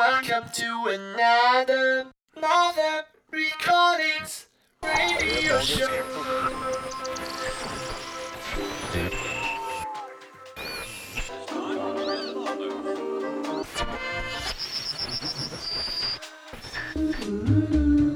welcome to another, Mother Recordings radio show. Mm-hmm.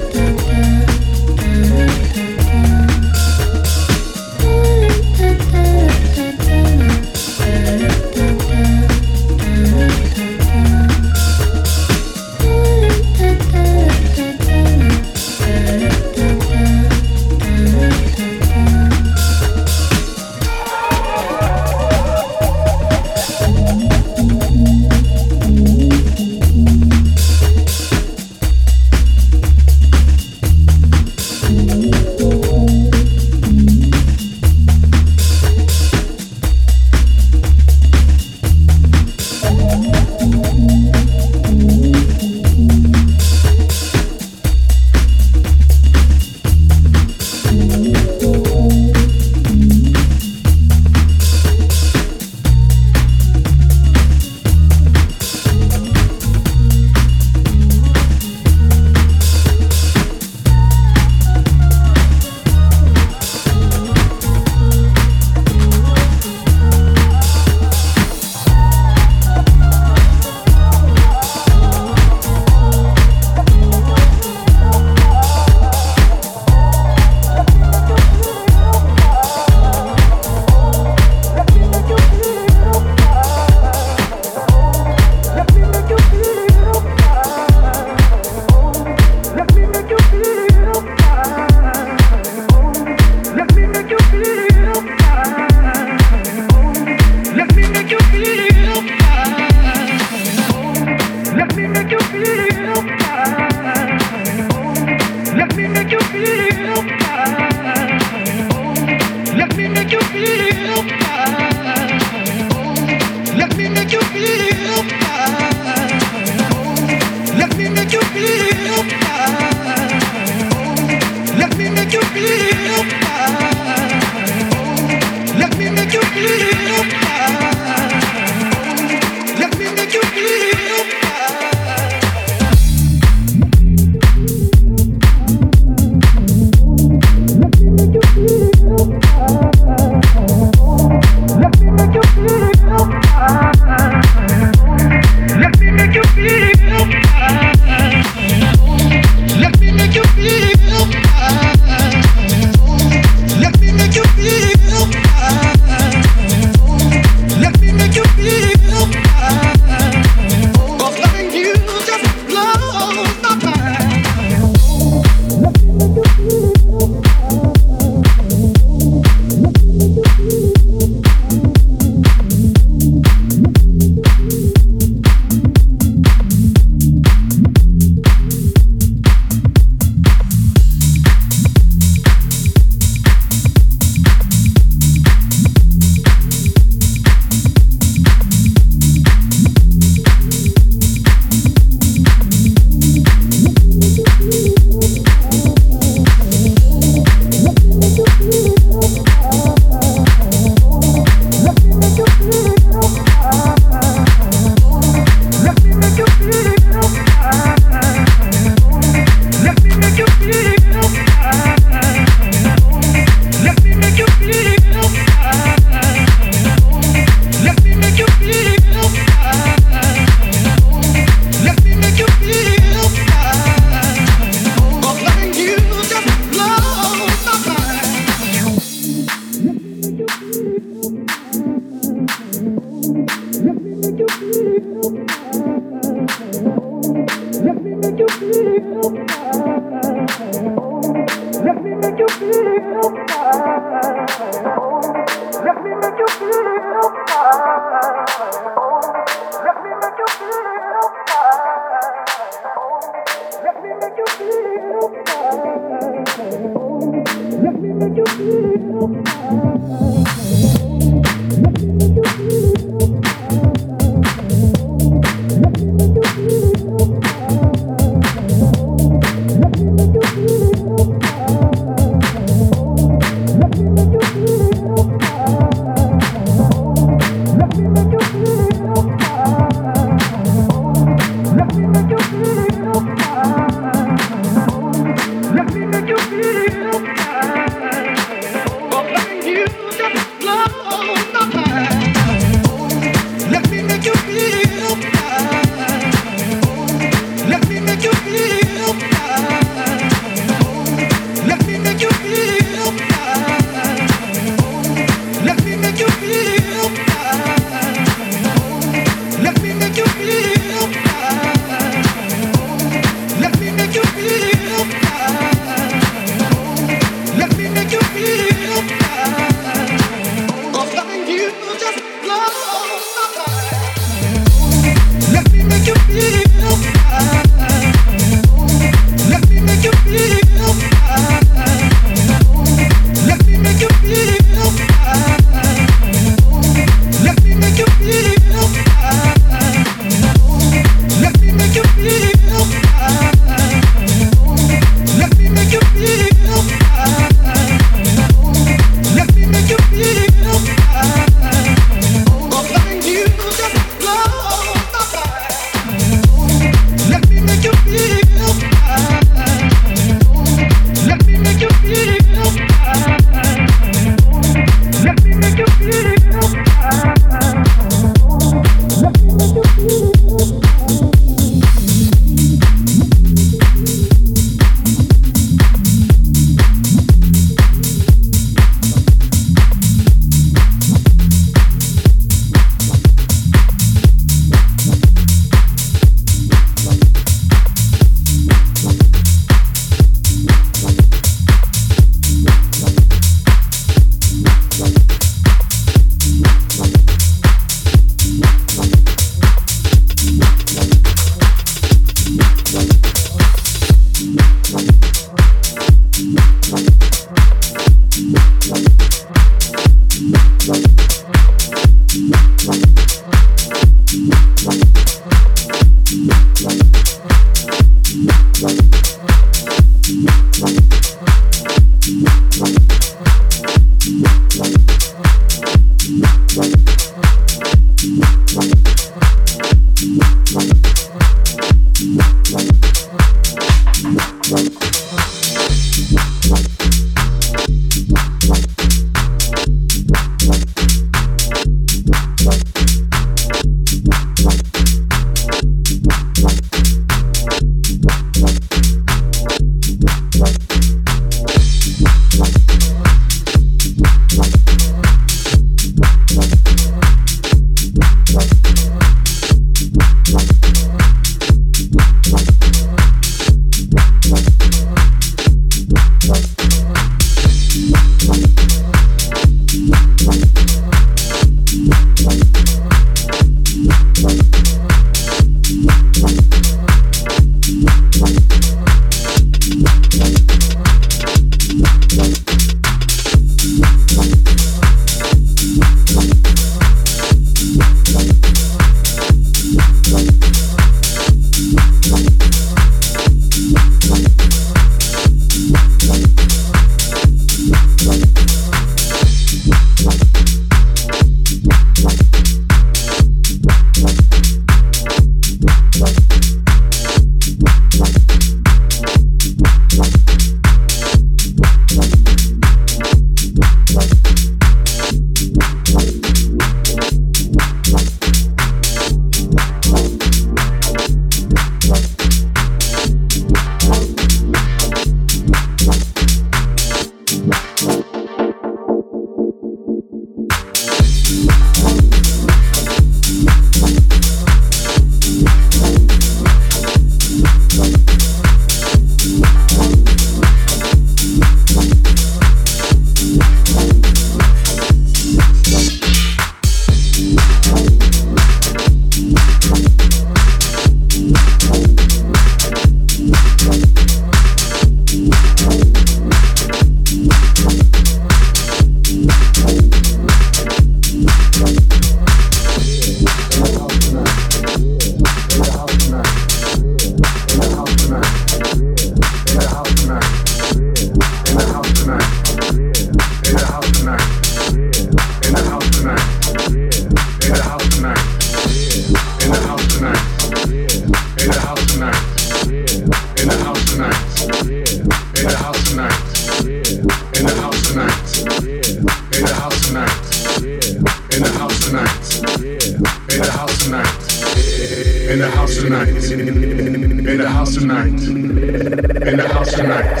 the house tonight. In the house tonight.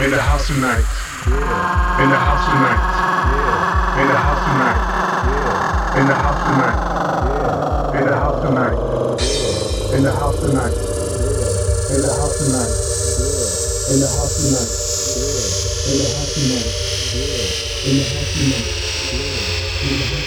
In the house tonight. In the house tonight. In the house tonight. In the house tonight. In the house tonight. In the house tonight. In the house tonight. In the house tonight. In the house tonight. In the house tonight. In the house tonight.